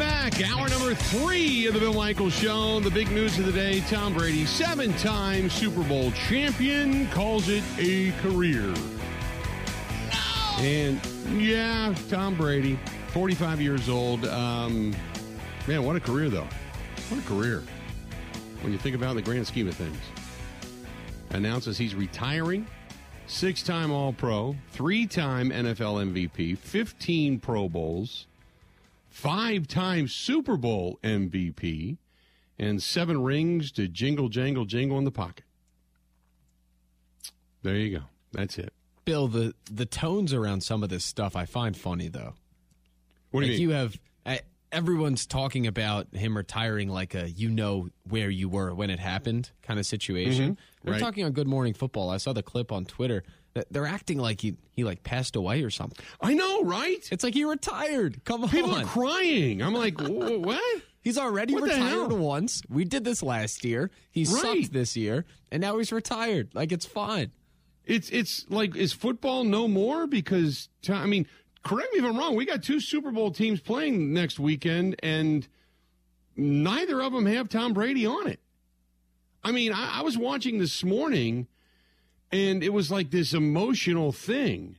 back. Hour number three of the Bill Michaels Show. The big news of the day Tom Brady, seven time Super Bowl champion, calls it a career. No! And yeah, Tom Brady, 45 years old. Um, man, what a career, though. What a career. When you think about the grand scheme of things. Announces he's retiring. Six time All Pro, three time NFL MVP, 15 Pro Bowls five time Super Bowl MVP, and seven rings to jingle, jangle, jingle in the pocket. There you go. That's it. Bill, the the tones around some of this stuff I find funny though. What do like you mean? you have uh, everyone's talking about him retiring like a you know where you were when it happened kind of situation. We're Right. talking on Good Morning Football. I saw the clip on Twitter. They're acting like he he like passed away or something. I know, right? It's like he retired. Come on, People are crying. I'm like, what? He's already What retired once. We did this last year. He Right. sucked this year, and now he's retired. Like it's fine. It's it's like is football no more because I mean, correct me if I'm wrong. We got two Super Bowl teams playing next weekend, and neither of them have Tom Brady on it. I mean, I, I was watching this morning, and it was like this emotional thing,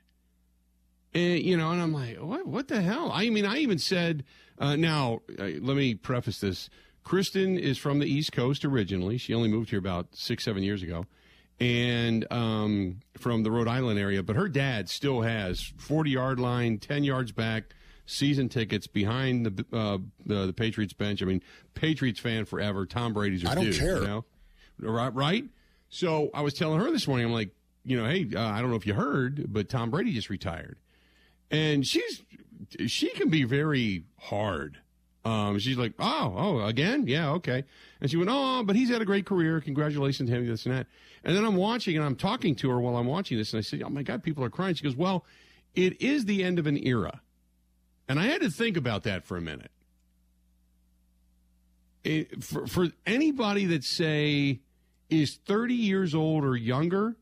and you know, and I'm like, what? What the hell? I mean, I even said, uh, now uh, let me preface this. Kristen is from the East Coast originally. She only moved here about six, seven years ago and um, from the Rhode Island area. But her dad still has 40 yard line, 10 yards back, season tickets behind the uh, the, the Patriots bench. I mean, Patriots fan forever. Tom Brady's her I don't dude, care. You know? Right, right? So I was telling her this morning, I'm like, you know, hey, uh, I don't know if you heard, but Tom Brady just retired. And she's, she can be very hard. Um, she's like, oh, oh, again? Yeah, okay. And she went, oh, but he's had a great career. Congratulations to him, this and that. And then I'm watching and I'm talking to her while I'm watching this. And I said, oh my God, people are crying. She goes, well, it is the end of an era. And I had to think about that for a minute. It, for, for anybody that say is 30 years old or younger,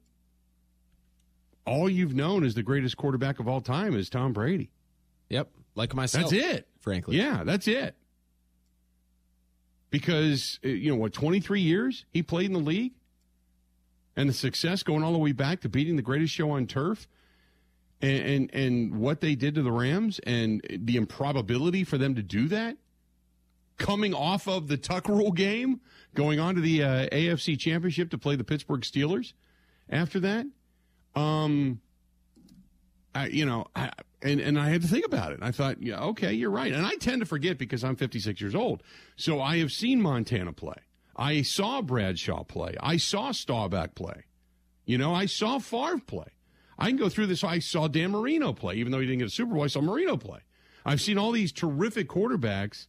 all you've known is the greatest quarterback of all time is Tom Brady. Yep, like myself. That's it. Frankly, Yeah, that's it. Because, uh, you know, what, 23 years he played in the league? And the success going all the way back to beating the greatest show on turf and, and, and what they did to the Rams and the improbability for them to do that? Coming off of the Tuck Rule game, going on to the uh, AFC Championship to play the Pittsburgh Steelers after that? Um, I, you know, I, and and I had to think about it. I thought, yeah, okay, you're right. And I tend to forget because I'm 56 years old. So I have seen Montana play. I saw Bradshaw play. I saw Staubach play. You know, I saw Favre play. I can go through this. I saw Dan Marino play, even though he didn't get a Super Bowl. I saw Marino play. I've seen all these terrific quarterbacks.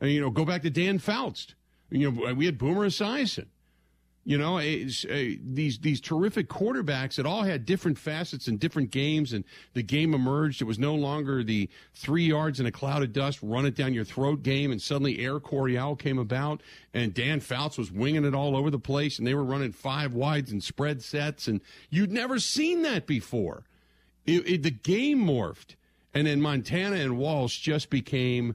You know, go back to Dan Fouts. You know, we had Boomer Esiason. You know, uh, these these terrific quarterbacks that all had different facets and different games, and the game emerged. It was no longer the three yards in a cloud of dust, run it down your throat game, and suddenly Air Coryell came about, and Dan Fouts was winging it all over the place, and they were running five wides and spread sets, and you'd never seen that before. It, it, the game morphed, and then Montana and Walsh just became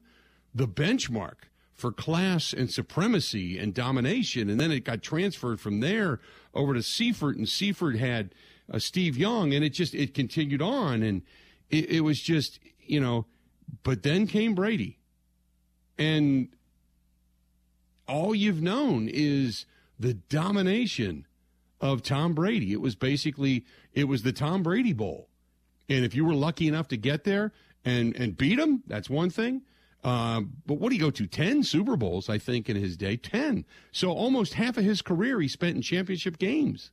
the benchmark for class and supremacy and domination. And then it got transferred from there over to Seifert, and Seifert had uh, Steve Young, and it just it continued on, and it, it was just you know. But then came Brady, and all you've known is the domination of Tom Brady. It was basically it was the Tom Brady Bowl, and if you were lucky enough to get there and and beat him, that's one thing. Uh, but what do you go to? 10 Super Bowls, I think, in his day. 10. So almost half of his career he spent in championship games,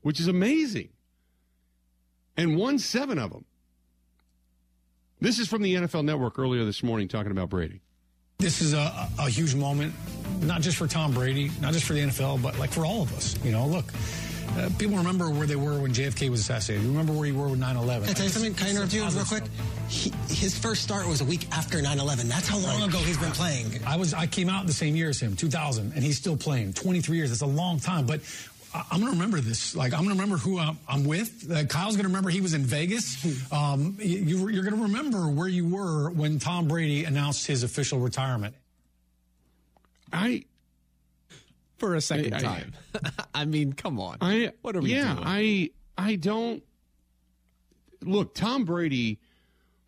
which is amazing. And won seven of them. This is from the NFL Network earlier this morning talking about Brady. This is a, a huge moment, not just for Tom Brady, not just for the NFL, but like for all of us. You know, look, uh, people remember where they were when JFK was assassinated. You remember where you were with 9 11. Can I tell you something? Can I interrupt you real quick? He, his first start was a week after 9-11. That's how long ago he's been playing. I was I came out the same year as him, 2000, and he's still playing. 23 years. That's a long time. But I- I'm going to remember this. Like, I'm going to remember who I'm, I'm with. Uh, Kyle's going to remember he was in Vegas. Um, you, you're going to remember where you were when Tom Brady announced his official retirement. I for a second I- I- time. I mean, come on. I what are we yeah, doing? I I don't look Tom Brady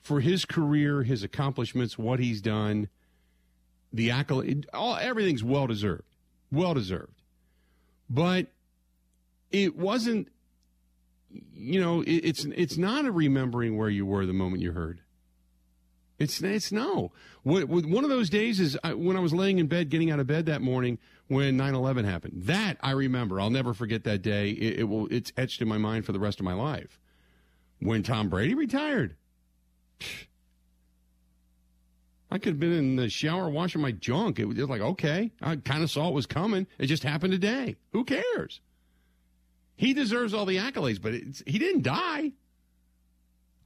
for his career, his accomplishments, what he's done, the accolade, all everything's well deserved, well deserved. But it wasn't, you know, it, it's it's not a remembering where you were the moment you heard. It's it's no. One of those days is when I was laying in bed, getting out of bed that morning when 9/11 happened. That I remember. I'll never forget that day. It, it will. It's etched in my mind for the rest of my life. When Tom Brady retired, I could have been in the shower washing my junk. It was just like okay, I kind of saw it was coming. It just happened today. Who cares? He deserves all the accolades, but he didn't die.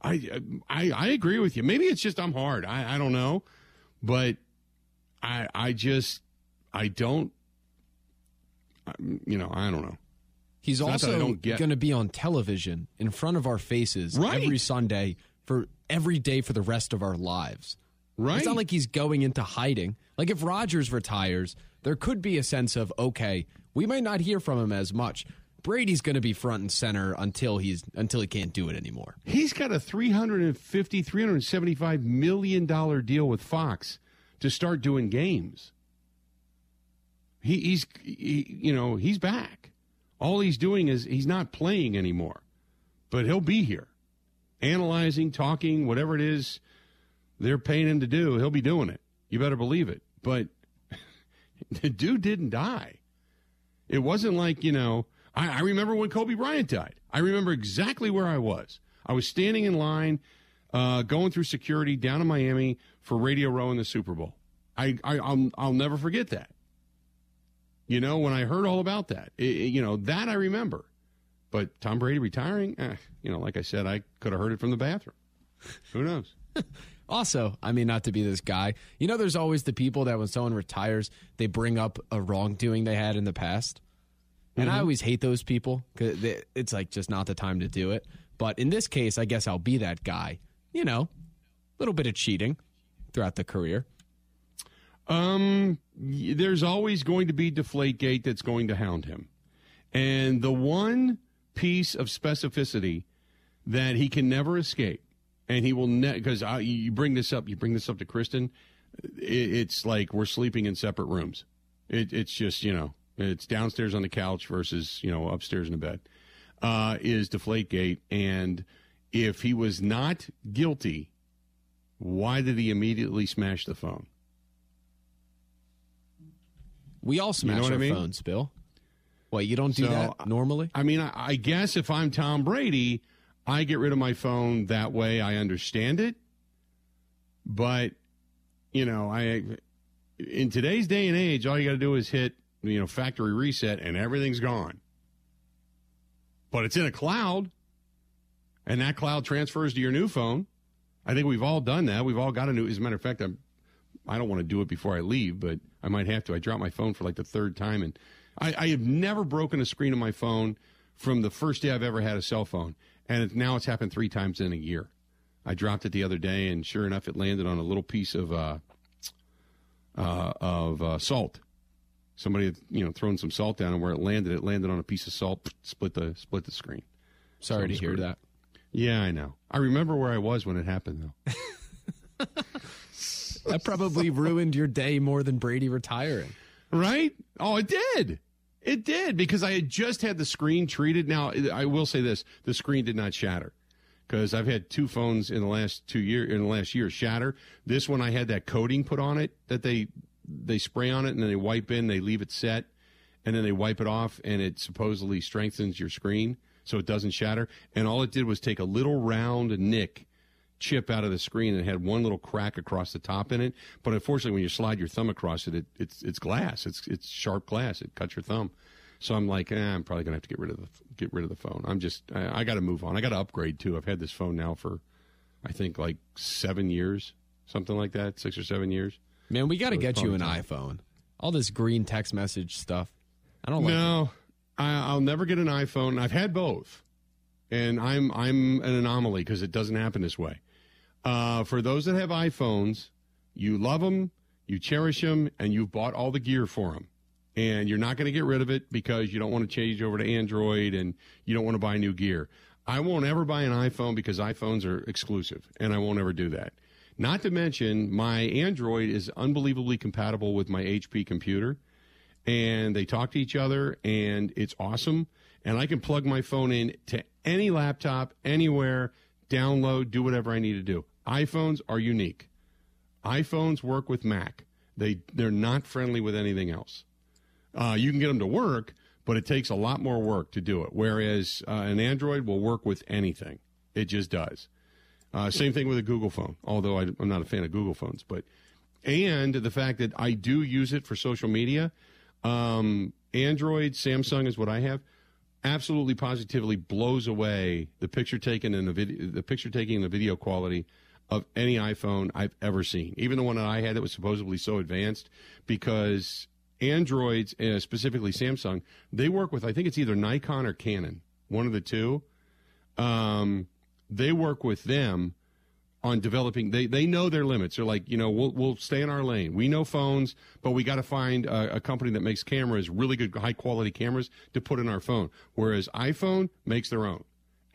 I, I I agree with you. Maybe it's just I'm hard. I, I don't know, but I I just I don't. You know I don't know. He's not that I also going to be on television in front of our faces Right. every Sunday for every day for the rest of our lives. Right? It's not like he's going into hiding. Like if Rodgers retires, there could be a sense of okay, we might not hear from him as much. Brady's going to be front and center until he's until he can't do it anymore. He's got a 350 375 million dollar deal with Fox to start doing games. He, he's he, you know he's back. All he's doing is he's not playing anymore, but he'll be here, analyzing, talking, whatever it is they're paying him to do. He'll be doing it. You better believe it. But the dude didn't die. It wasn't like, you know, I, I remember when Kobe Bryant died. I remember exactly where I was. I was standing in line, uh, going through security down in Miami for Radio Row in the Super Bowl. I, I I'll, I'll never forget that. You know, when I heard all about that, it, it- you know, that I remember. But Tom Brady retiring, eh, you know, like I said, I could have heard it from the bathroom. Who knows? Also, I mean, not to be this guy, you know, there's always the people that when someone retires, they bring up a wrongdoing they had in the past. And I always hate those people because it's like just not the time to do it. But in this case, I guess I'll be that guy. You know, a little bit of cheating throughout the career. Um, there's always going to be Deflategate that's going to hound him, and the one piece of specificity that he can never escape, and he will ne because you bring this up, you bring this up to Kristen, it, it's like we're sleeping in separate rooms. It, it's just you know, it's downstairs on the couch versus you know upstairs in the bed. Uh, is Deflategate, and if he was not guilty, why did he immediately smash the phone? We all smash what I our mean? phones, Bill. What, you don't do So, that normally? I mean, I, I guess if I'm Tom Brady, I get rid of my phone that way. I understand it, but you know, I in today's day and age, all you got to do is hit you know factory reset, and everything's gone. But it's in a cloud, and that cloud transfers to your new phone. I think we've all done that. We've all got a new. As a matter of fact, I'm. I don't want to do it before I leave, but I might have to. I dropped my phone for like the third time, and I, I have never broken a screen of my phone from the first day I've ever had a cell phone, and it, now it's happened three times in a year. I dropped it the other day, and sure enough, it landed on a little piece of uh, uh, of uh, salt. Somebody had you know thrown some salt down, and where it landed, it landed on a piece of salt, split the split the screen. Sorry to I'm hear that. Yeah, I know. I remember where I was when it happened, though. That probably ruined your day more than Brady retiring. Right? Oh, it did. It did because I had just had the screen treated. Now, I will say this: the screen did not shatter because I've had two phones in the last two year in the last year shatter. This one, I had that coating put on it that they they spray on it and then they wipe in, they leave it set, and then they wipe it off, and it supposedly strengthens your screen so it doesn't shatter. And all it did was take a little round nick chip out of the screen and had one little crack across the top in it. But unfortunately, when you slide your thumb across it, it it's it's glass. It's it's sharp glass. It cuts your thumb. So I'm like, eh, I'm probably gonna have to get rid of the get rid of the phone. I'm just I, I got to move on. I got to upgrade too. I've had this phone now for I think like seven years, something like that, six or seven years. Man, we got to get you an probably iPhone. All this green text message stuff. I don't like it. No, I, will never get an iPhone. I've had both, and I'm I'm an anomaly because it doesn't happen this way. Uh, for those that have iPhones, you love them, you cherish them, and you've bought all the gear for them, and you're not going to get rid of it because you don't want to change over to Android and you don't want to buy new gear. I won't ever buy an iPhone because iPhones are exclusive, and I won't ever do that. Not to mention, my Android is unbelievably compatible with my HP computer and they talk to each other, and it's awesome. And I can plug my phone in to any laptop, anywhere, download, do whatever I need to do. iPhones are unique. iPhones work with Mac. They they're not friendly with anything else. Uh, you can get them to work, but it takes a lot more work to do it. Whereas uh, an Android will work with anything. It just does. Uh, same thing with a Google phone. Although I, I'm not a fan of Google phones, but and the fact that I do use it for social media um, Android, Samsung is what I have. Absolutely, positively blows away the picture taken and the video, the picture taking and the video quality of any iPhone I've ever seen. Even the one that I had that was supposedly so advanced, because Androids, uh, specifically Samsung, they work with I think it's either Nikon or Canon, one of the two. Um, they work with them on developing they they know their limits. They're like you know we'll we'll stay in our lane. We know phones but we got to find a, a, company that makes cameras really good high quality cameras to put in our phone. Whereas iphone makes their own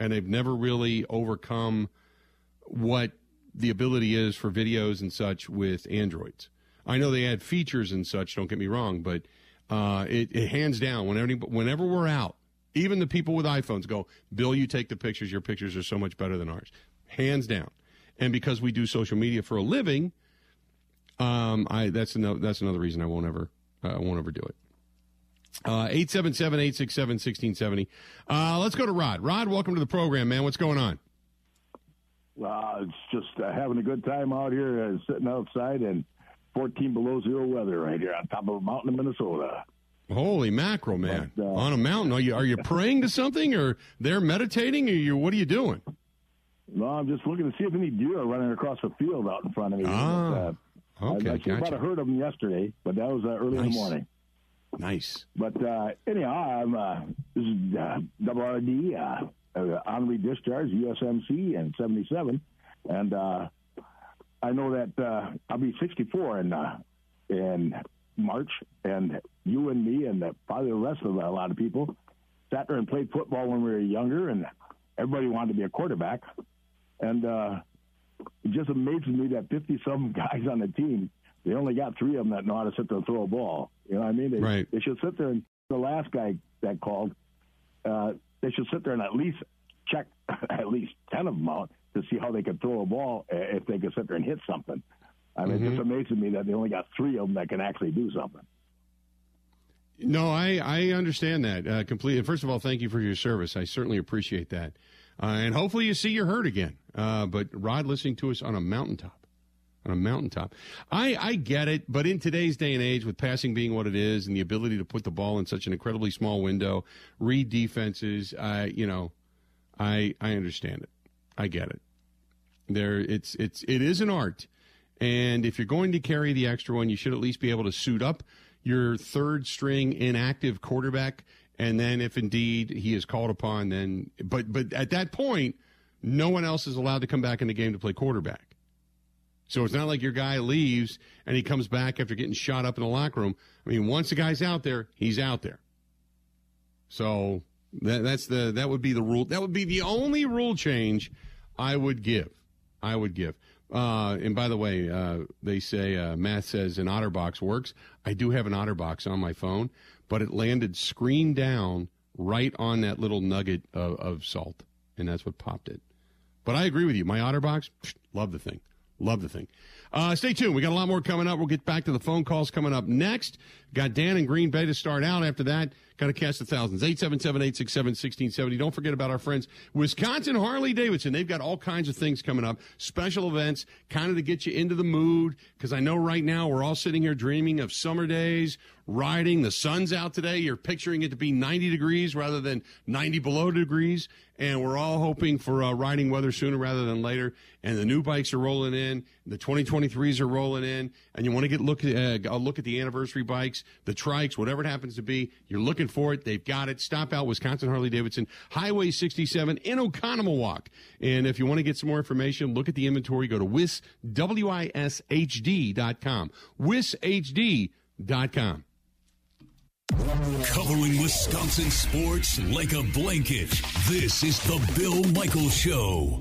and they've never really overcome what the ability is for videos and such with androids. I know they add features and such don't get me wrong but uh, it, it hands down whenever whenever we're out even the people with iPhones go, Bill, you take the pictures. Your pictures are so much better than ours. Hands down and because we do social media for a living, um, I that's another that's another reason I won't ever uh, I won't ever do it. Uh, 877-867-1670. Uh, let's go to Rod. Rod, welcome to the program, man. What's going on? Uh, it's just uh, having a good time out here, uh, sitting outside and 14 below zero weather right here on top of a mountain in Minnesota. Holy mackerel, man! But, uh, on a mountain, are you are you praying to something, or they're meditating, or you what are you doing? No, I'm just looking to see if any deer are running across the field out in front of me. Ah, but, uh, okay. I, I gotcha. about a herd of them yesterday, but that was uh, early nice. in the morning. Nice. But uh, anyhow, I'm uh, this is uh, WRD, uh, uh, honorary discharge, USMC, and 77, and uh, I know that uh, I'll be 64 in uh, in March, and you and me and the, probably the rest of a lot of people sat there and played football when we were younger, and everybody wanted to be a quarterback. And uh, it just amazes me that 50 some guys on the team, they only got three of them that know how to sit there and throw a ball. You know what I mean? They, right. they should sit there and the last guy that called, uh, they should sit there and at least check at least 10 of them out to see how they could throw a ball uh, if they could sit there and hit something. I mean, mm-hmm. it just amazes me that they only got three of them that can actually do something. No, I, I understand that uh, completely. First of all, thank you for your service. I certainly appreciate that. Uh, and hopefully you see your herd again. Uh, but Rod listening to us on a mountaintop, on a mountaintop. I, I get it, but in today's day and age, with passing being what it is, and the ability to put the ball in such an incredibly small window, read defenses, uh, you know, I I understand it. I get it. There, it's it's it is an art, and if you're going to carry the extra one, you should at least be able to suit up your third string inactive quarterback and then if indeed he is called upon, then but but at that point, no one else is allowed to come back in the game to play quarterback. So it's not like your guy leaves and he comes back after getting shot up in the locker room. I mean, once the guy's out there, he's out there. So that, that's the that would be the rule. That would be the only rule change I would give. I would give. Uh, and by the way, uh, they say uh, Matt says an OtterBox works. I do have an OtterBox on my phone, but it landed screen down right on that little nugget of, of salt, and that's what popped it. But I agree with you. My OtterBox, love the thing. Love the thing. Uh, stay tuned. We got a lot more coming up. We'll get back to the phone calls coming up next. Got Dan in Green Bay to start out. After that, got to cast the thousands. 877-867-1670. Don't forget about our friends Wisconsin Harley Davidson. They've got all kinds of things coming up, special events, kind of to get you into the mood. Because I know right now we're all sitting here dreaming of summer days, riding. The sun's out today. You're picturing it to be 90 degrees rather than 90 below degrees. And we're all hoping for uh, riding weather sooner rather than later. And the new bikes are rolling in. The 2023s are rolling in. And you want to get look uh, a look at the anniversary bikes. the trikes, whatever it happens to be. You're looking for it. They've got it. Stop out Wisconsin Harley Davidson, Highway 67 in Oconomowoc. And if you want to get some more information, look at the inventory. Go to WIS, W-I-S-H-D.com. WISHD.com. Covering Wisconsin sports like a blanket. This is the Bill Michaels Show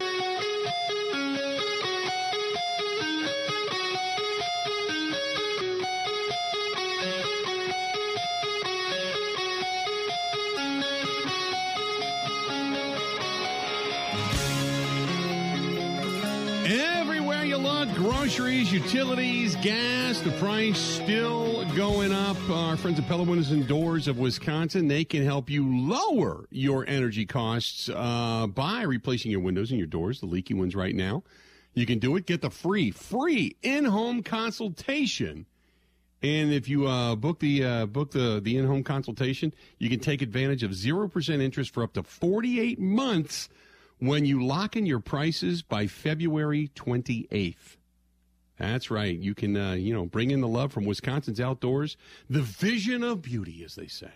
Utilities, gas, the price still going up. Our friends at Pella Windows and Doors of Wisconsin, they can help you lower your energy costs uh, by replacing your windows and your doors, the leaky ones right now. You can do it. Get the free, free in-home consultation. And if you uh, book the uh, book the the in-home consultation, you can take advantage of zero percent interest for up to 48 months when you lock in your prices by February 28th. That's right. You can, uh, you know, bring in the love from Wisconsin's outdoors, the vision of beauty, as they say.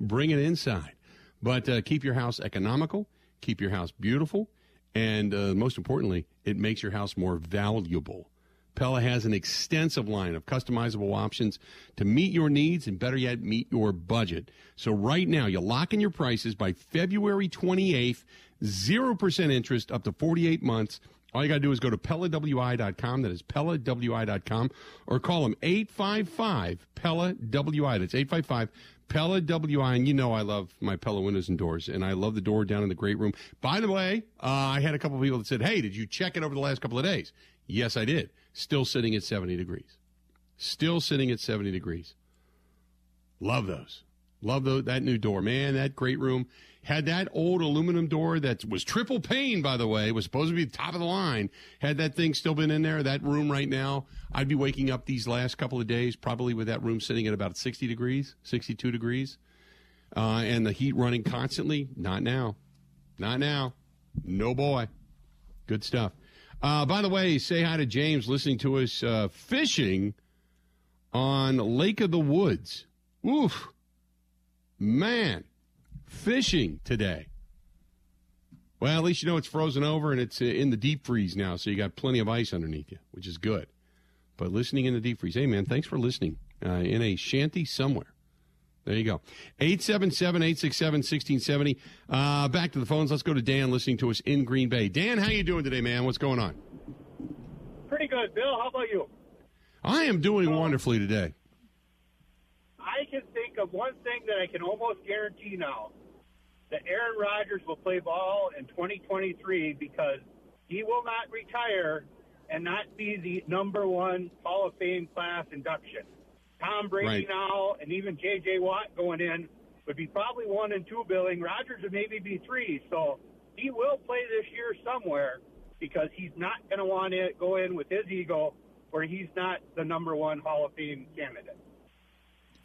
Bring it inside. But uh, keep your house economical, keep your house beautiful, and uh, most importantly, it makes your house more valuable. Pella has an extensive line of customizable options to meet your needs and better yet, meet your budget. So right now, you lock in your prices by February 28th, 0% interest up to 48 months. All you got to do is go to PellaWI.com. That is PellaWI.com. Or call them 855 Pella WI. That's 855 Pella WI. And you know I love my Pella windows and doors. And I love the door down in the great room. By the way, uh, I had a couple people that said, hey, did you check it over the last couple of days? Yes, I did. Still sitting at 70 degrees. Still sitting at 70 degrees. Love those. Love that new door. Man, that great room. Had that old aluminum door that was triple pane, by the way, was supposed to be the top of the line. Had that thing still been in there, that room right now, I'd be waking up these last couple of days probably with that room sitting at about 60 degrees, 62 degrees, uh, and the heat running constantly. Not now. Not now. No boy. Good stuff. Uh, by the way, say hi to James listening to us uh, fishing on Lake of the Woods. Oof. Man, fishing today. Well, at least you know it's frozen over and it's uh, in the deep freeze now, so you got plenty of ice underneath you, which is good. But listening in the deep freeze. Hey, man, thanks for listening uh, in a shanty somewhere. There you go. 877 867 1670. Uh, back to the phones. Let's go to Dan listening to us in Green Bay. Dan, how you doing today, man? What's going on? Pretty good, Bill. How about you? I am doing wonderfully today. I can think of one thing that I can almost guarantee now that Aaron Rodgers will play ball in 2023 because he will not retire and not be the number one Hall of Fame class induction. Tom Brady Right. now and even J.J. Watt going in would be probably one and two billing. Rodgers would maybe be three. So he will play this year somewhere because he's not going to want to go in with his ego where he's not the number one Hall of Fame candidate.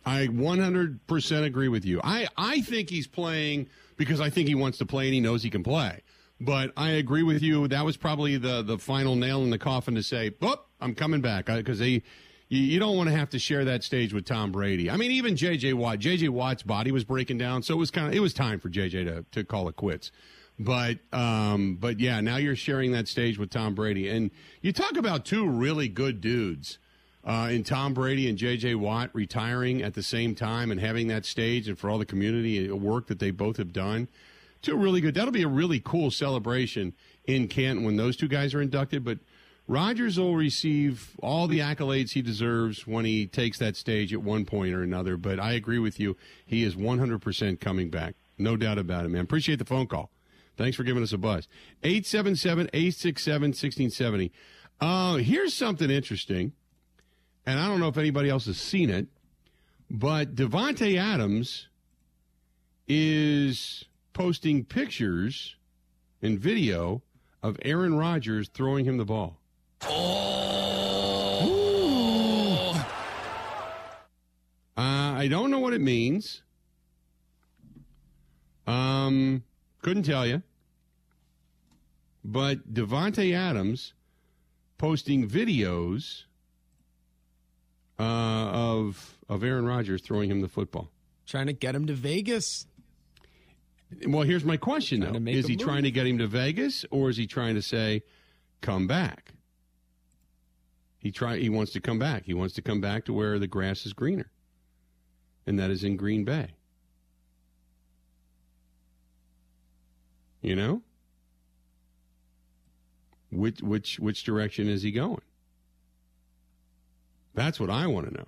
I 100% agree with you. I, I think he's playing because I think he wants to play and he knows he can play. But I agree with you. That was probably the, the final nail in the coffin to say, "Whoop, I'm coming back." Because they, you, you don't want to have to share that stage with Tom Brady. I mean, even J.J. Watt. J.J. Watt's body was breaking down, so it was kind of it was time for J.J. to to call it quits. But um, but yeah, now you're sharing that stage with Tom Brady, and you talk about two really good dudes uh, in Tom Brady and J.J. Watt retiring at the same time and having that stage, and for all the community work that they both have done. Two really good. That'll be a really cool celebration in Canton when those two guys are inducted. But Rodgers will receive all the accolades he deserves when he takes that stage at one point or another. But I agree with you. He is 100% coming back. No doubt about it, man. Appreciate the phone call. Thanks for giving us a buzz. 877 867 1670. Uh, here's something interesting, and I don't know if anybody else has seen it, but Davante Adams is posting pictures and video of Aaron Rodgers throwing him the ball. Uh, I don't know what it means. Um, couldn't tell you. But Davante Adams posting videos uh, of of Aaron Rodgers throwing him the football. Trying to get him to Vegas. Well, here's my question though: Is he move. trying to get him to Vegas, or is he trying to say, "Come back"? He try he wants to come back. He wants to come back to where the grass is greener, and that is in Green Bay. You know, which which which direction is he going? That's what I want to know.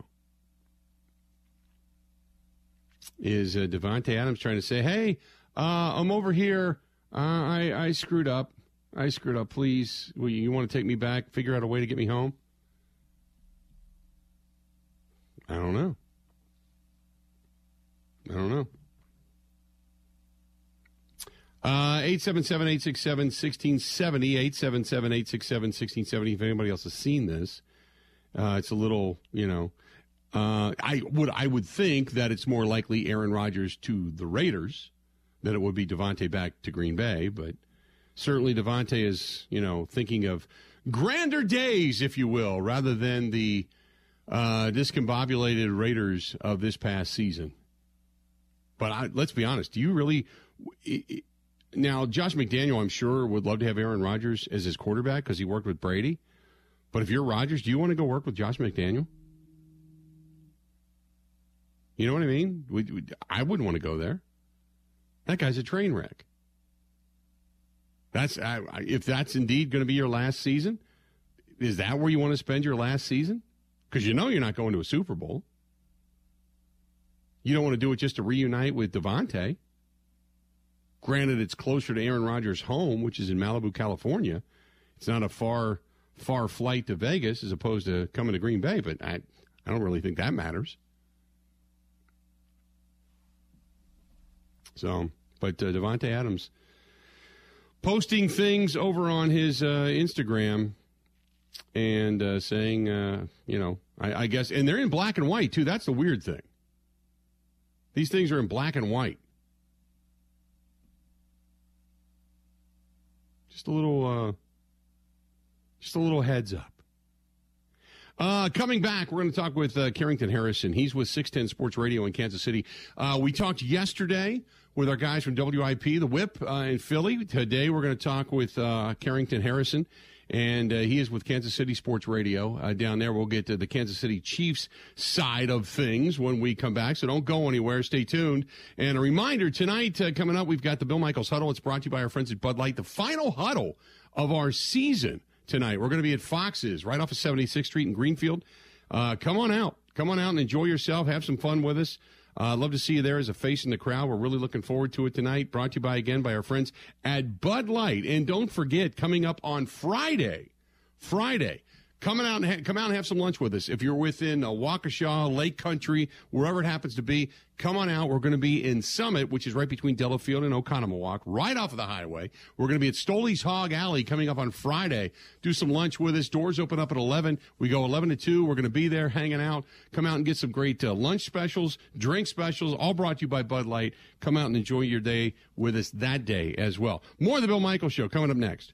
Is uh, Davante Adams trying to say, "Hey, uh, I'm over here. Uh, I I screwed up. I screwed up. Please, will you, you want to take me back? Figure out a way to get me home." I don't know. I don't know. Uh, 877-867-1670, 877-867-1670. If anybody else has seen this, uh, it's a little, you know, uh, I would I would think that it's more likely Aaron Rodgers to the Raiders than it would be Davante back to Green Bay, but certainly Davante is, you know, thinking of grander days, if you will, rather than the uh, discombobulated Raiders of this past season. But I, let's be honest, do you really? i- i- Now, Josh McDaniel, I'm sure, would love to have Aaron Rodgers as his quarterback because he worked with Brady. But if you're Rodgers, do you want to go work with Josh McDaniel? You know what I mean? We, we, I wouldn't want to go there. That guy's a train wreck. That's I- if that's indeed going to be your last season. Is that where you want to spend your last season? Because you know you're not going to a Super Bowl. You don't want to do it just to reunite with Davante. Granted, it's closer to Aaron Rodgers' home, which is in Malibu, California. It's not a far, far flight to Vegas as opposed to coming to Green Bay, but I, I don't really think that matters. So, but uh, Davante Adams posting things over on his uh, Instagram and uh, saying, uh, you know, I, I guess, and they're in black and white too. That's the weird thing. These things are in black and white. Just a little, uh, just a little heads up. Uh, coming back, we're going to talk with uh, Carrington Harrison. He's with 610 Sports Radio in Kansas City. Uh, we talked yesterday with our guys from WIP, the Whip uh, in Philly. Today, we're going to talk with uh, Carrington Harrison, and uh, he is with Kansas City Sports Radio down there. We'll get to the Kansas City Chiefs side of things when we come back, so don't go anywhere. Stay tuned. And a reminder tonight, coming up, we've got the Bill Michaels Huddle. It's brought to you by our friends at Bud Light, the final huddle of our season tonight. We're going to be at Fox's right off of 76th Street in Greenfield. Uh, come on out. Come on out and enjoy yourself. Have some fun with us. Uh, love to see you there as a face in the crowd. We're really looking forward to it tonight. Brought to you by again by our friends at Bud Light. And don't forget, coming up on Friday, Friday, coming out and ha- come out and have some lunch with us. If you're within uh, Waukesha, Lake Country, wherever it happens to be, come on out. We're going to be in Summit, which is right between Delafield and Oconomowoc, right off of the highway. We're going to be at Stoley's Hog Alley coming up on Friday. Do some lunch with us. Doors open up at 11. We go 11 to 2. We're going to be there hanging out. Come out and get some great uh, lunch specials, drink specials, all brought to you by Bud Light. Come out and enjoy your day with us that day as well. More of the Bill Michael Show coming up next.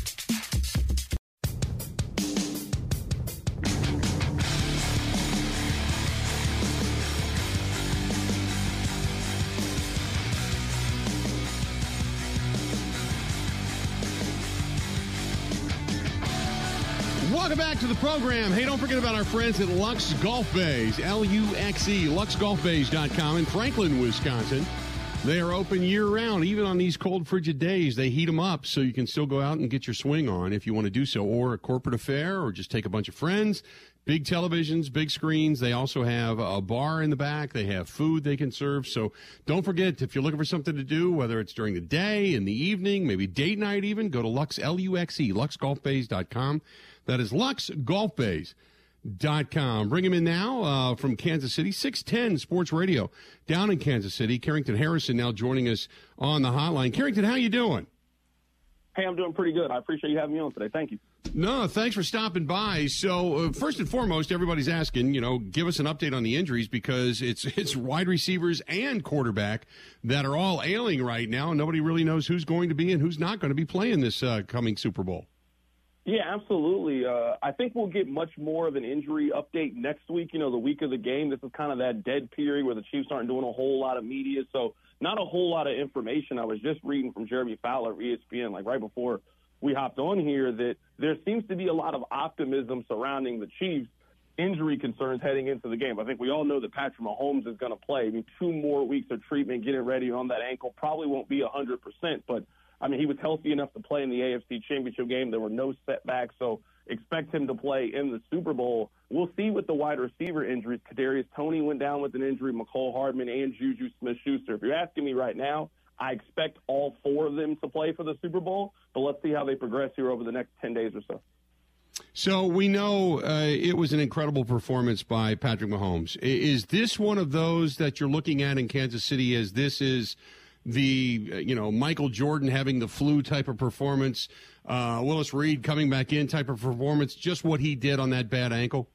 To the program. Hey, don't forget about our friends at Luxe Golf Bays, L U X E, luxgolfbays.com in Franklin, Wisconsin. They are open year round, even on these cold, frigid days. They heat them up so you can still go out and get your swing on if you want to do so, or a corporate affair, or just take a bunch of friends. Big televisions, big screens. They also have a bar in the back. They have food they can serve. So don't forget, if you're looking for something to do, whether it's during the day, in the evening, maybe date night even, go to Luxe, L-U-X-E, luxgolfbays.com. That is luxgolfbays.com. Bring him in now uh, from Kansas City, 610 Sports Radio down in Kansas City. Carrington Harrison now joining us on the hotline. Carrington, how you doing? Hey, I'm doing pretty good. I appreciate you having me on today. Thank you. No, thanks for stopping by. So, uh, first and foremost, everybody's asking, you know, give us an update on the injuries because it's it's wide receivers and quarterback that are all ailing right now. Nobody really knows who's going to be and who's not going to be playing this uh, coming Super Bowl. Yeah, absolutely. Uh, I think we'll get much more of an injury update next week. You know, the week of the game. This is kind of that dead period where the Chiefs aren't doing a whole lot of media, so not a whole lot of information. I was just reading from Jeremy Fowler ESPN, like right before we hopped on here, that there seems to be a lot of optimism surrounding the Chiefs' injury concerns heading into the game. I think we all know that Patrick Mahomes is going to play. I mean, two more weeks of treatment, getting ready on that ankle, probably won't be 100%, but I mean, he was healthy enough to play in the AFC Championship game. There were no setbacks, so expect him to play in the Super Bowl. We'll see with the wide receiver injuries. Kadarius Toney went down with an injury, Mecole Hardman and Juju Smith-Schuster. If you're asking me right now, I expect all four of them to play for the Super Bowl, but let's see how they progress here over the next 10 days or so. So we know uh, it was an incredible performance by Patrick Mahomes. Is this one of those that you're looking at in Kansas City as this is the, uh, you know, Michael Jordan having the flu type of performance, uh, Willis Reed coming back in type of performance, just what he did on that bad ankle?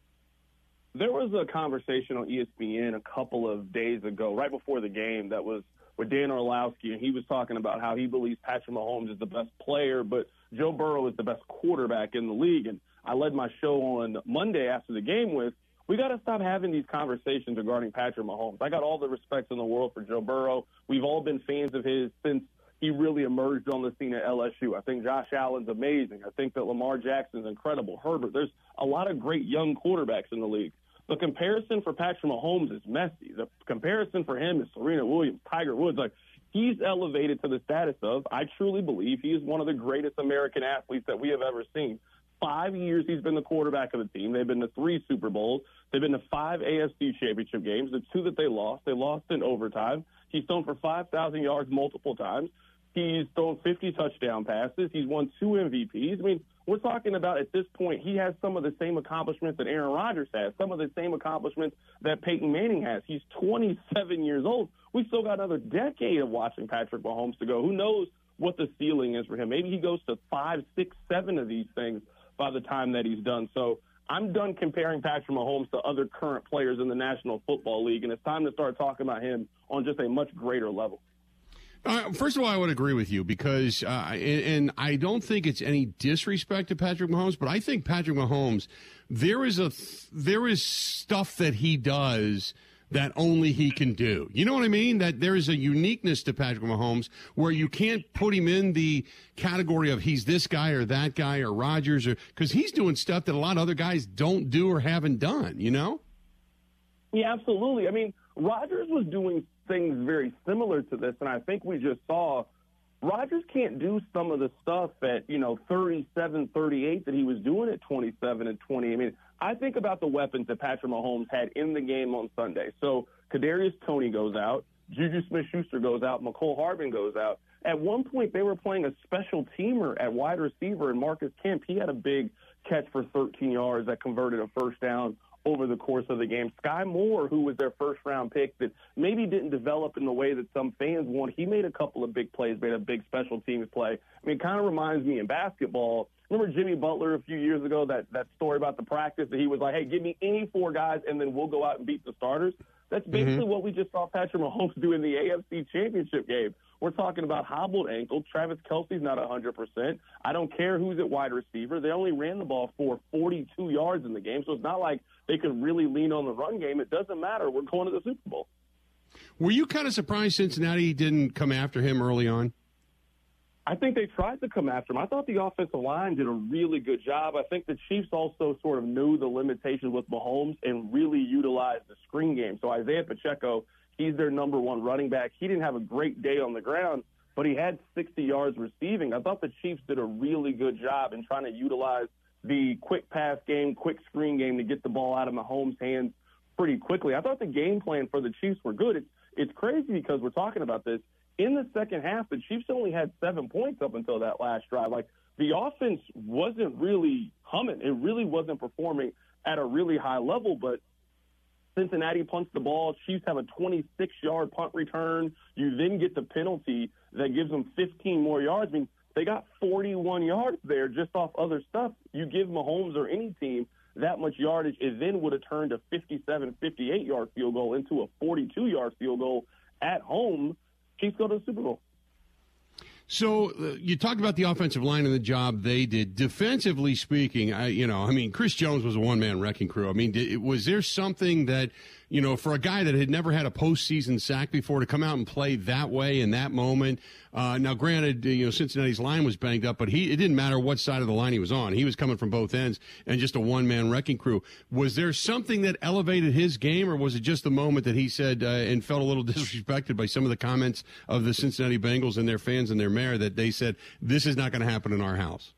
There was a conversation on ESPN a couple of days ago, right before the game, that was with Dan Orlovsky, and he was talking about how he believes Patrick Mahomes is the best player, but Joe Burrow is the best quarterback in the league. And I led my show on Monday after the game with, we got to stop having these conversations regarding Patrick Mahomes. I got all the respect in the world for Joe Burrow. We've all been fans of his since he really emerged on the scene at LSU. I think Josh Allen's amazing. I think that Lamar Jackson's incredible. Herbert, there's a lot of great young quarterbacks in the league. The comparison for Patrick Mahomes is messy. The comparison for him is Serena Williams, Tiger Woods. Like he's elevated to the status of, I truly believe he is one of the greatest American athletes that we have ever seen. Five years he's been the quarterback of the team. They've been to three Super Bowls. They've been to five AFC championship games. The two that they lost, they lost in overtime. He's thrown for 5,000 yards multiple times. He's thrown 50 touchdown passes. He's won two MVPs. I mean, we're talking about at this point, he has some of the same accomplishments that Aaron Rodgers has, some of the same accomplishments that Peyton Manning has. He's 27 years old. We still got another decade of watching Patrick Mahomes to go. Who knows what the ceiling is for him? Maybe he goes to five, six, seven of these things by the time that he's done. So I'm done comparing Patrick Mahomes to other current players in the National Football League, and it's time to start talking about him on just a much greater level. Uh, first of all, I would agree with you because, uh, and, and, I don't think it's any disrespect to Patrick Mahomes, but I think Patrick Mahomes, there is a there is stuff that he does that only he can do. You know what I mean? That there is a uniqueness to Patrick Mahomes where you can't put him in the category of he's this guy or that guy or Rodgers or because he's doing stuff that a lot of other guys don't do or haven't done. You know? Yeah, absolutely. I mean, Rodgers was doing things very similar to this, and I think we just saw Rodgers can't do some of the stuff at, you know, 37, 38 that he was doing at 27 and 20. I mean, I think about the weapons that Patrick Mahomes had in the game on Sunday. So Kadarius Toney goes out, Juju Smith-Schuster goes out, Mecole Hardman goes out. At one point, they were playing a special teamer at wide receiver, and Marcus Kemp, he had a big catch for 13 yards that converted a first down over the course of the game. Sky Moore, who was their first round pick that maybe didn't develop in the way that some fans want, he made a couple of big plays, made a big special teams play. I mean, it kind of reminds me in basketball. Remember Jimmy Butler a few years ago, that, that story about the practice that he was like, hey, give me any four guys and then we'll go out and beat the starters? That's basically mm-hmm. what we just saw Patrick Mahomes do in the AFC Championship game. We're talking about hobbled ankle. Travis Kelce's not 100%. I don't care who's at wide receiver. They only ran the ball for 42 yards in the game, so it's not like they could really lean on the run game. It doesn't matter. We're going to the Super Bowl. Were you kind of surprised Cincinnati didn't come after him early on? I think they tried to come after him. I thought the offensive line did a really good job. I think the Chiefs also sort of knew the limitations with Mahomes and really utilized the screen game. So Isaiah Pacheco, he's their number one running back. He didn't have a great day on the ground, but he had 60 yards receiving. I thought the Chiefs did a really good job in trying to utilize the quick pass game, quick screen game to get the ball out of Mahomes' hands pretty quickly. I thought the game plan for the Chiefs were good. It's it's crazy because we're talking about this in the second half, the Chiefs only had seven points up until that last drive. Like the offense wasn't really humming. It really wasn't performing at a really high level, but Cincinnati punts the ball. Chiefs have a 26 yard punt return. You then get the penalty that gives them 15 more yards. I mean, They got 41 yards there just off other stuff. You give Mahomes or any team that much yardage, it then would have turned a 57, 58 yard field goal into a 42 yard field goal at home. Chiefs go to the Super Bowl. So uh, you talked about the offensive line and the job they did. Defensively speaking, I you know, I mean, Chris Jones was a one man wrecking crew. I mean, did, was there something that you know, for a guy that had never had a postseason sack before to come out and play that way in that moment. Uh, now, granted, you know, Cincinnati's line was banged up, but he it didn't matter what side of the line he was on. He was coming from both ends and just a one man wrecking crew. Was there something that elevated his game, or was it just the moment that he said uh, and felt a little disrespected by some of the comments of the Cincinnati Bengals and their fans and their mayor that they said this is not going to happen in our house?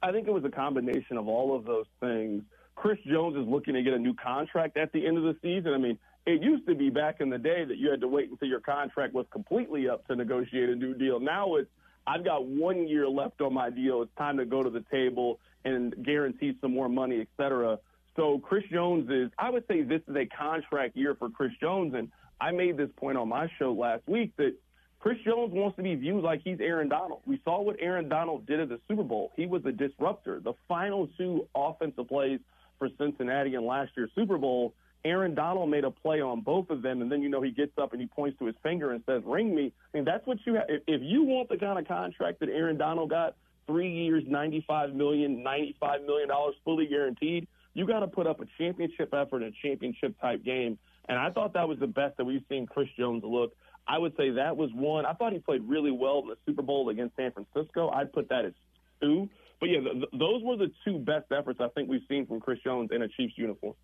I think it was a combination of all of those things. Chris Jones is looking to get a new contract at the end of the season. I mean, it used to be back in the day that you had to wait until your contract was completely up to negotiate a new deal. Now it's I've got one year left on my deal. It's time to go to the table and guarantee some more money, et cetera. So Chris Jones is, I would say this is a contract year for Chris Jones. And I made this point on my show last week that Chris Jones wants to be viewed like he's Aaron Donald. We saw what Aaron Donald did at the Super Bowl. He was a disruptor. The final two offensive plays for Cincinnati in last year's Super Bowl, Aaron Donald made a play on both of them, and then you know he gets up and he points to his finger and says, "Ring me." I mean, that's what you have. If, if you want the kind of contract that Aaron Donald got, three years, ninety-five million, ninety-five million dollars, fully guaranteed, you got to put up a championship effort a championship type game. And I thought that was the best that we've seen Chris Jones look. I would say that was one. I thought he played really well in the Super Bowl against San Francisco. I'd put that as two. But yeah, th- those were the two best efforts I think we've seen from Chris Jones in a Chiefs uniform.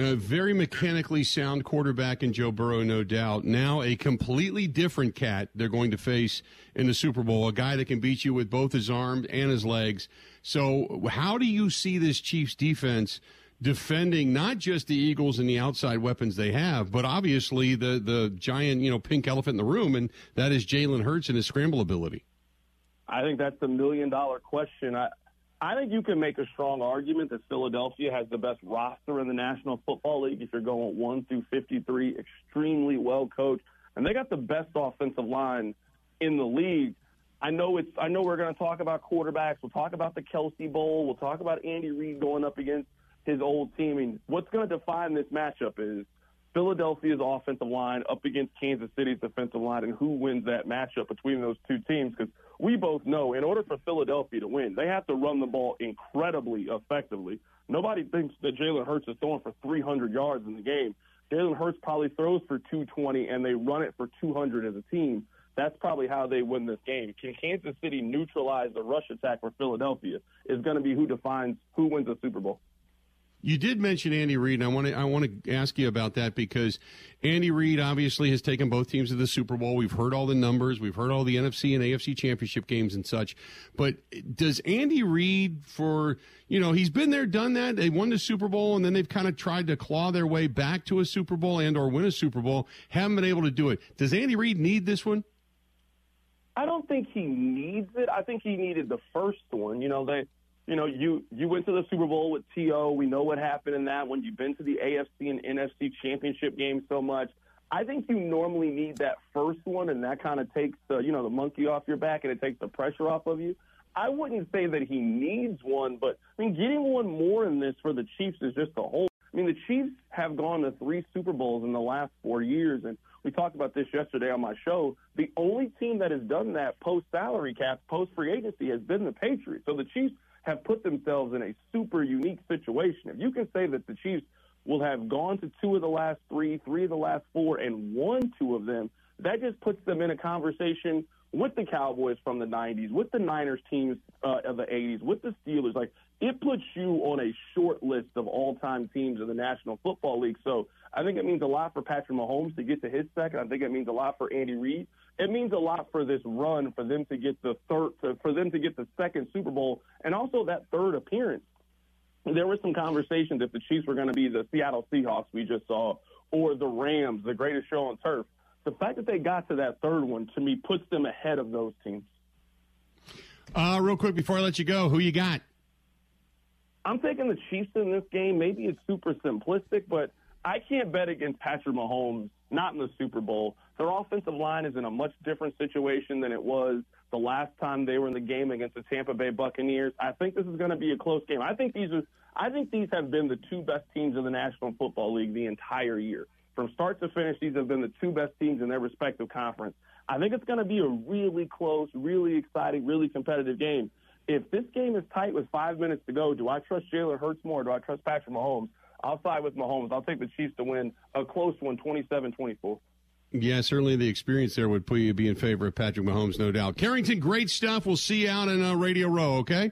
A very mechanically sound quarterback in Joe Burrow, no doubt. Now a completely different cat they're going to face in the Super Bowl, a guy that can beat you with both his arms and his legs. So, how do you see this Chiefs defense defending not just the Eagles and the outside weapons they have, but obviously the the giant, you know, pink elephant in the room, and that is Jalen Hurts and his scramble ability? I think that's the million dollar question. I, I think you can make a strong argument that Philadelphia has the best roster in the National Football League if you're going 1 through 53, extremely well coached, and they got the best offensive line in the league. I know it's I know we're going to talk about quarterbacks. We'll talk about the Kelce Bowl. We'll talk about Andy Reid going up against his old team. Mean, what's going to define this matchup is Philadelphia's offensive line up against Kansas City's defensive line and who wins that matchup between those two teams because we both know in order for Philadelphia to win, they have to run the ball incredibly effectively. Nobody thinks that Jalen Hurts is throwing for 300 yards in the game. Jalen Hurts probably throws for 220 and they run it for 200 as a team. That's probably how they win this game. Can Kansas City neutralize the rush attack for Philadelphia? Is going to be who defines who wins the Super Bowl. You did mention Andy Reid, and I want to I want to ask you about that because Andy Reid obviously has taken both teams to the Super Bowl. We've heard all the numbers, we've heard all the NFC and AFC championship games and such. But does Andy Reid, for you know, he's been there, done that. They won the Super Bowl, and then they've kind of tried to claw their way back to a Super Bowl and or win a Super Bowl. Haven't been able to do it. Does Andy Reid need this one? I don't think he needs it. I think he needed the first one. You know, they you know, you you went to the Super Bowl with T.O. We know what happened in that one. You've been to the AFC and NFC championship game so much. I think you normally need that first one, and that kind of takes the you know the monkey off your back, and it takes the pressure off of you. I wouldn't say that he needs one, but I mean, getting one more in this for the Chiefs is just a whole. I mean, the Chiefs have gone to three Super Bowls in the last four years, and we talked about this yesterday on my show. The only team that has done that post salary cap, post free agency, has been the Patriots. So the Chiefs have put themselves in a super unique situation. If you can say that the Chiefs will have gone to two of the last three, three of the last four, and won two of them, that just puts them in a conversation with the Cowboys from the 90s, with the Niners teams uh, of the 80s, with the Steelers. Like, it puts you on a short list of all time teams in the National Football League. So I think it means a lot for Patrick Mahomes to get to his second. I think it means a lot for Andy Reid it means a lot for this run for them to get the third for them to get the second Super Bowl and also that third appearance. There was some conversations if the Chiefs were going to be the Seattle Seahawks we just saw or the Rams, the greatest show on turf. The fact that they got to that third one to me puts them ahead of those teams. Uh, real quick before I let you go, who you got? I'm taking the Chiefs in this game. Maybe it's super simplistic, but I can't bet against Patrick Mahomes, not in the Super Bowl Their offensive line is in a much different situation than it was the last time they were in the game against the Tampa Bay Buccaneers. I think this is going to be a close game. I think these are I think these have been the two best teams in the National Football League the entire year. From start to finish, these have been the two best teams in their respective conference. I think it's going to be a really close, really exciting, really competitive game. If this game is tight with five minutes to go, do I trust Jalen Hurts more? Do I trust Patrick Mahomes? I'll side with Mahomes. I'll take the Chiefs to win a close one, 27-24. Yeah, certainly the experience there would put you be in favor of Patrick Mahomes, no doubt. Carrington, great stuff. We'll see you out in uh, Radio Row, okay?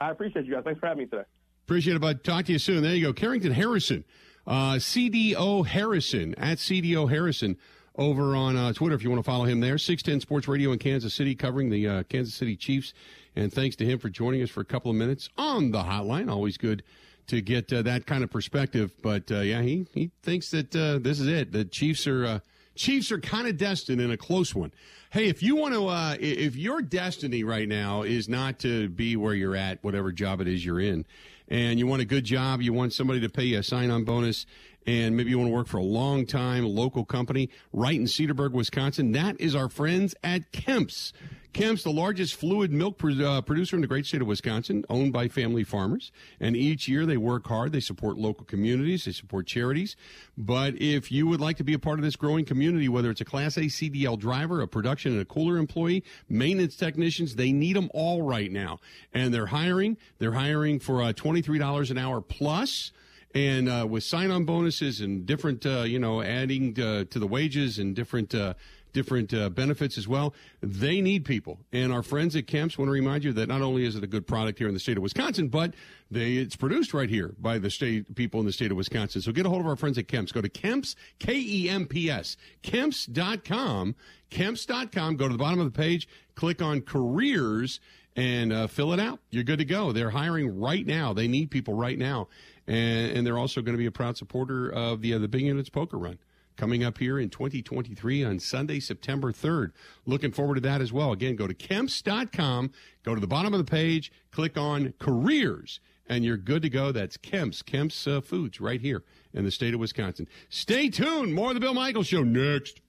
I appreciate you guys. Thanks for having me today. Appreciate it, bud. Talk to you soon. There you go. Carrington Harrison, uh, CDO Harrison, at CDO Harrison over on uh, Twitter if you want to follow him there. 610 Sports Radio in Kansas City covering the uh, Kansas City Chiefs. And thanks to him for joining us for a couple of minutes on the hotline. Always good to get uh, that kind of perspective. But uh, yeah, he, he thinks that uh, this is it. The Chiefs are uh, Chiefs are kind of destined in a close one. Hey, if you want to, uh, if your destiny right now is not to be where you're at, whatever job it is you're in, and you want a good job, you want somebody to pay you a sign-on bonus, and maybe you want to work for a long time local company right in Cedarburg, Wisconsin, that is our friends at Kemp's. Kemp's, the largest fluid milk uh, producer in the great state of Wisconsin, owned by family farmers. And each year they work hard. They support local communities. They support charities. But if you would like to be a part of this growing community, whether it's a Class A CDL driver, a production and a cooler employee, maintenance technicians, they need them all right now. And they're hiring. They're hiring for uh, $23 an hour plus and uh, with sign-on bonuses and different, uh, you know, adding uh, to the wages and different uh, different uh, benefits as well. They need people, and our friends at Kemp's want to remind you that not only is it a good product here in the state of Wisconsin, but they it's produced right here by the state people in the state of Wisconsin. So get a hold of our friends at Kemp's. Go to Kemp's K E M P S Kemp's.com. Kemp's.com. Go to the bottom of the page, click on careers and uh, fill it out. You're good to go. They're hiring right now. They need people right now, and, and they're also going to be a proud supporter of the uh, the Big Units Poker Run coming up here in 2023 on Sunday, September 3rd. Looking forward to that as well. Again, go to Kemp's.com, go to the bottom of the page, click on careers, and you're good to go. That's Kemp's, Kemp's uh, Foods right here in the state of Wisconsin. Stay tuned. More of the Bill Michaels Show next.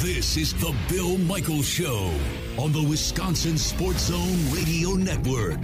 This is the Bill Michaels Show on the Wisconsin Sports Zone Radio Network.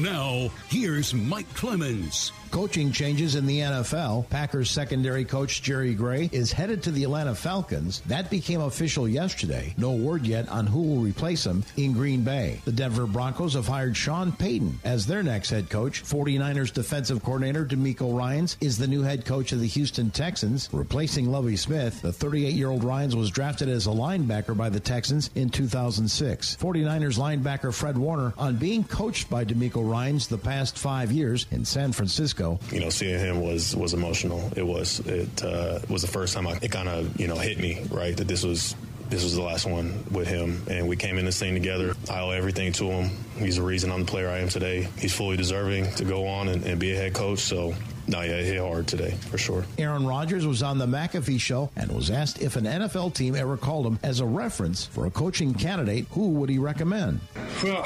Now, here's Mike Clemens. Coaching changes in the NFL. Packers secondary coach Jerry Gray is headed to the Atlanta Falcons. That became official yesterday. No word yet on who will replace him in Green Bay. The Denver Broncos have hired Sean Payton as their next head coach. 49ers defensive coordinator DeMeco Ryans is the new head coach of the Houston Texans, replacing Lovie Smith. The 38-year-old Ryans was drafted as a linebacker by the Texans in 2006. 49ers linebacker Fred Warner on being coached by DeMeco Ryans the past five years in San Francisco. You know, seeing him was was emotional. It was. It uh, was the first time I, it kind of you know hit me right that this was this was the last one with him, and we came in this thing together. I owe everything to him. He's the reason I'm the player I am today. He's fully deserving to go on and, and be a head coach. So no, yeah, it hit hard today for sure. Aaron Rodgers was on the McAfee show and was asked if an NFL team ever called him as a reference for a coaching candidate. Who would he recommend? Well,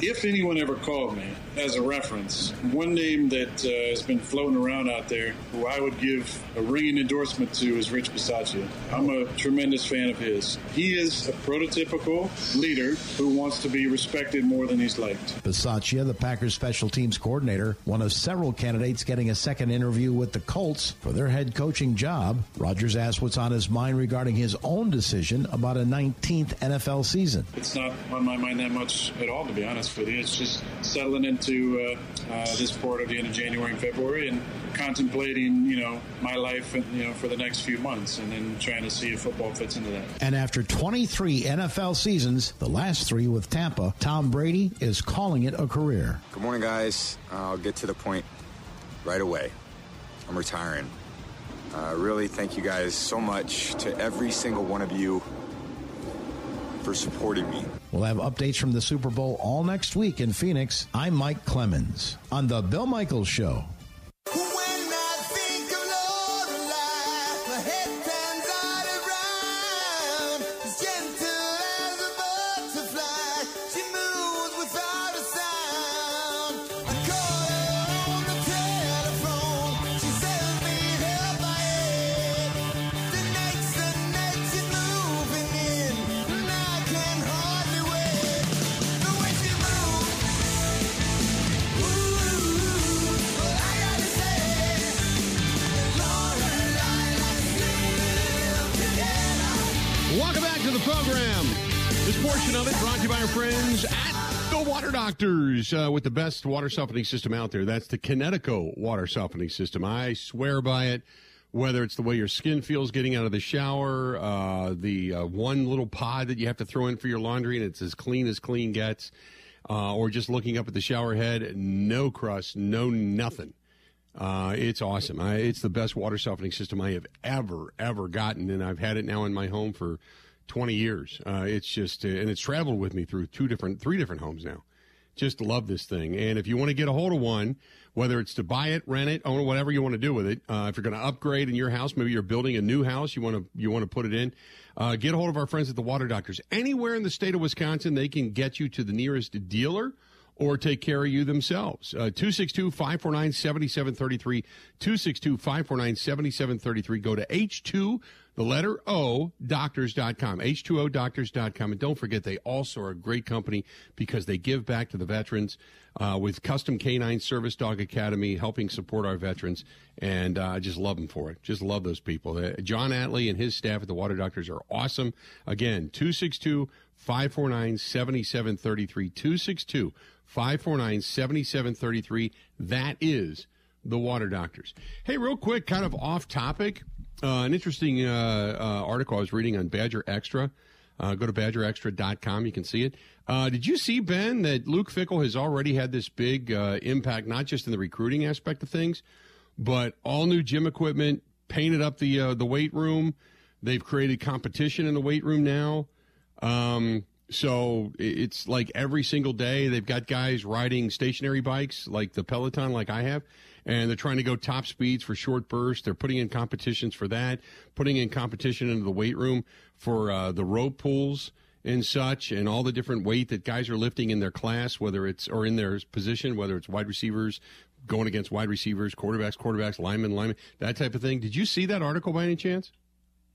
if anyone ever called me as a reference, one name that uh, has been floating around out there, who I would give a ringing endorsement to, is Rich Bisaccia. I'm a tremendous fan of his. He is a prototypical leader who wants to be respected more than he's liked. Bisaccia, the Packers special teams coordinator, one of several candidates getting a second interview with the Colts for their head coaching job. Rodgers asked what's on his mind regarding his own decision about a 19th NFL season. It's not on my mind that much at all, to be honest with you. It's just settling into uh, uh, this part of the end of January and February and contemplating, you know, my life, and, you know, for the next few months, and then trying to see if football fits into that. And after 23 NFL seasons, the last three with Tampa, Tom Brady is calling it a career. Good morning, guys. I'll get to the point right away. I'm retiring. Uh, really, thank you guys so much to every single one of you for supporting me. We'll have updates from the Super Bowl all next week in Phoenix. I'm Mike Clemens on The Bill Michaels Show. Brought to you by our friends at the Water Doctors uh, with the best water softening system out there. That's the Kinetico water softening system. I swear by it. Whether it's the way your skin feels getting out of the shower, uh, the uh, one little pod that you have to throw in for your laundry and it's as clean as clean gets, uh, or just looking up at the shower head, no crust, no nothing. Uh, it's awesome. I, it's the best water softening system I have ever, ever gotten, and I've had it now in my home for 20 years. Uh, it's just, uh, and it's traveled with me through two different, three different homes now. Just love this thing. And if you want to get a hold of one, whether it's to buy it, rent it, own it, whatever you want to do with it, uh, if you're going to upgrade in your house, maybe you're building a new house, you want to you want to put it in, uh, get a hold of our friends at the Water Doctors. Anywhere in the state of Wisconsin, they can get you to the nearest dealer or take care of you themselves. 262 549 7733. 262 549 7733. Go to H2, the letter O, doctors.com. H2O doctors.com. And don't forget, they also are a great company because they give back to the veterans uh, with Custom Canine Service Dog Academy, helping support our veterans. And uh, I just love them for it. Just love those people. Uh, John Atley and his staff at the Water Doctors are awesome. Again, 262 549 7733. 262 549 7733. That is the Water Doctors. Hey, real quick, kind of off topic, uh, an interesting uh, uh, article I was reading on Badger Extra. Uh, go to badgerextra.com. You can see it. Uh, did you see, Ben, that Luke Fickell has already had this big impact, not just in the recruiting aspect of things, but all new gym equipment, painted up the the weight room. They've created competition in the weight room now. Um, so it's like every single day they've got guys riding stationary bikes like the Peloton, like I have, and they're trying to go top speeds for short bursts. They're putting in competitions for that, putting in competition into the weight room for uh, the rope pulls and such, and all the different weight that guys are lifting in their class, whether it's or in their position, whether it's wide receivers going against wide receivers, quarterbacks, quarterbacks, linemen, linemen, that type of thing. Did you see that article by any chance?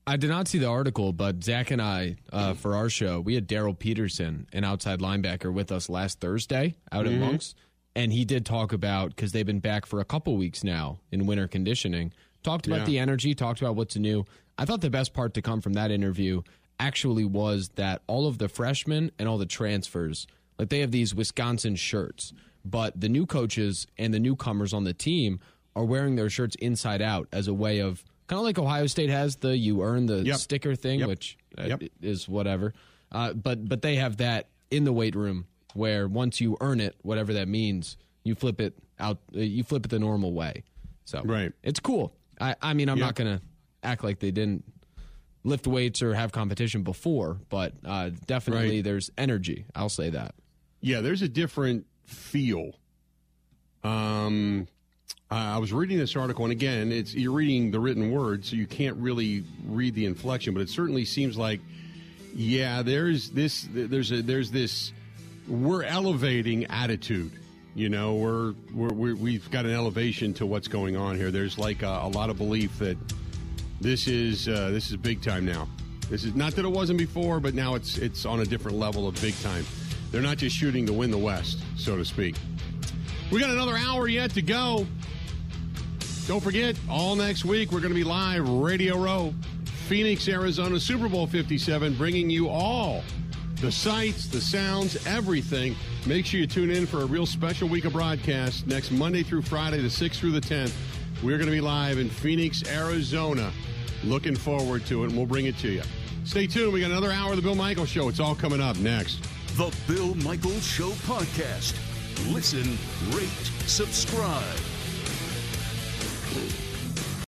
I did not see the article, but Zach and I, uh, for our show, we had Darryl Peterson, an outside linebacker, with us last Thursday out Mm-hmm. at Monks, and he did talk about because they've been back for a couple weeks now in winter conditioning. Talked about Yeah. the energy, talked about what's new. I thought the best part to come from that interview actually was that all of the freshmen and all the transfers, like they have these Wisconsin shirts, but the new coaches and the newcomers on the team are wearing their shirts inside out as a way of kind of like Ohio State has the you earn the Yep. sticker thing, Yep. which uh, Yep. is whatever. Uh, but but they have that in the weight room where once you earn it, whatever that means, you flip it out. Uh, you flip it the normal way. So Right. it's cool. I I mean I'm Yeah. not gonna act like they didn't lift weights or have competition before, but uh, definitely Right. there's energy. I'll say that. Yeah, there's a different feel. Um, I was reading this article, and again, it's you're reading the written word, so you can't really read the inflection, but it certainly seems like, yeah, there's this, there's a, there's this, we're elevating attitude. You know, we're, we're, we're we've got an elevation to what's going on here. There's like a, a lot of belief that this is uh, this is big time now. This is not that it wasn't before, but now it's it's on a different level of big time. They're not just shooting to win the West, so to speak. We got another hour yet to go. Don't forget, all next week we're going to be live Radio Row, Phoenix, Arizona, Super Bowl 57, bringing you all the sights, the sounds, everything. Make sure you tune in for a real special week of broadcast next Monday through Friday, the 6th through the 10th. We're going to be live in Phoenix, Arizona. Looking forward to it, and we'll bring it to you. Stay tuned. We got another hour of the Bill Michael Show. It's all coming up next. The Bill Michael Show podcast. Listen, rate, subscribe.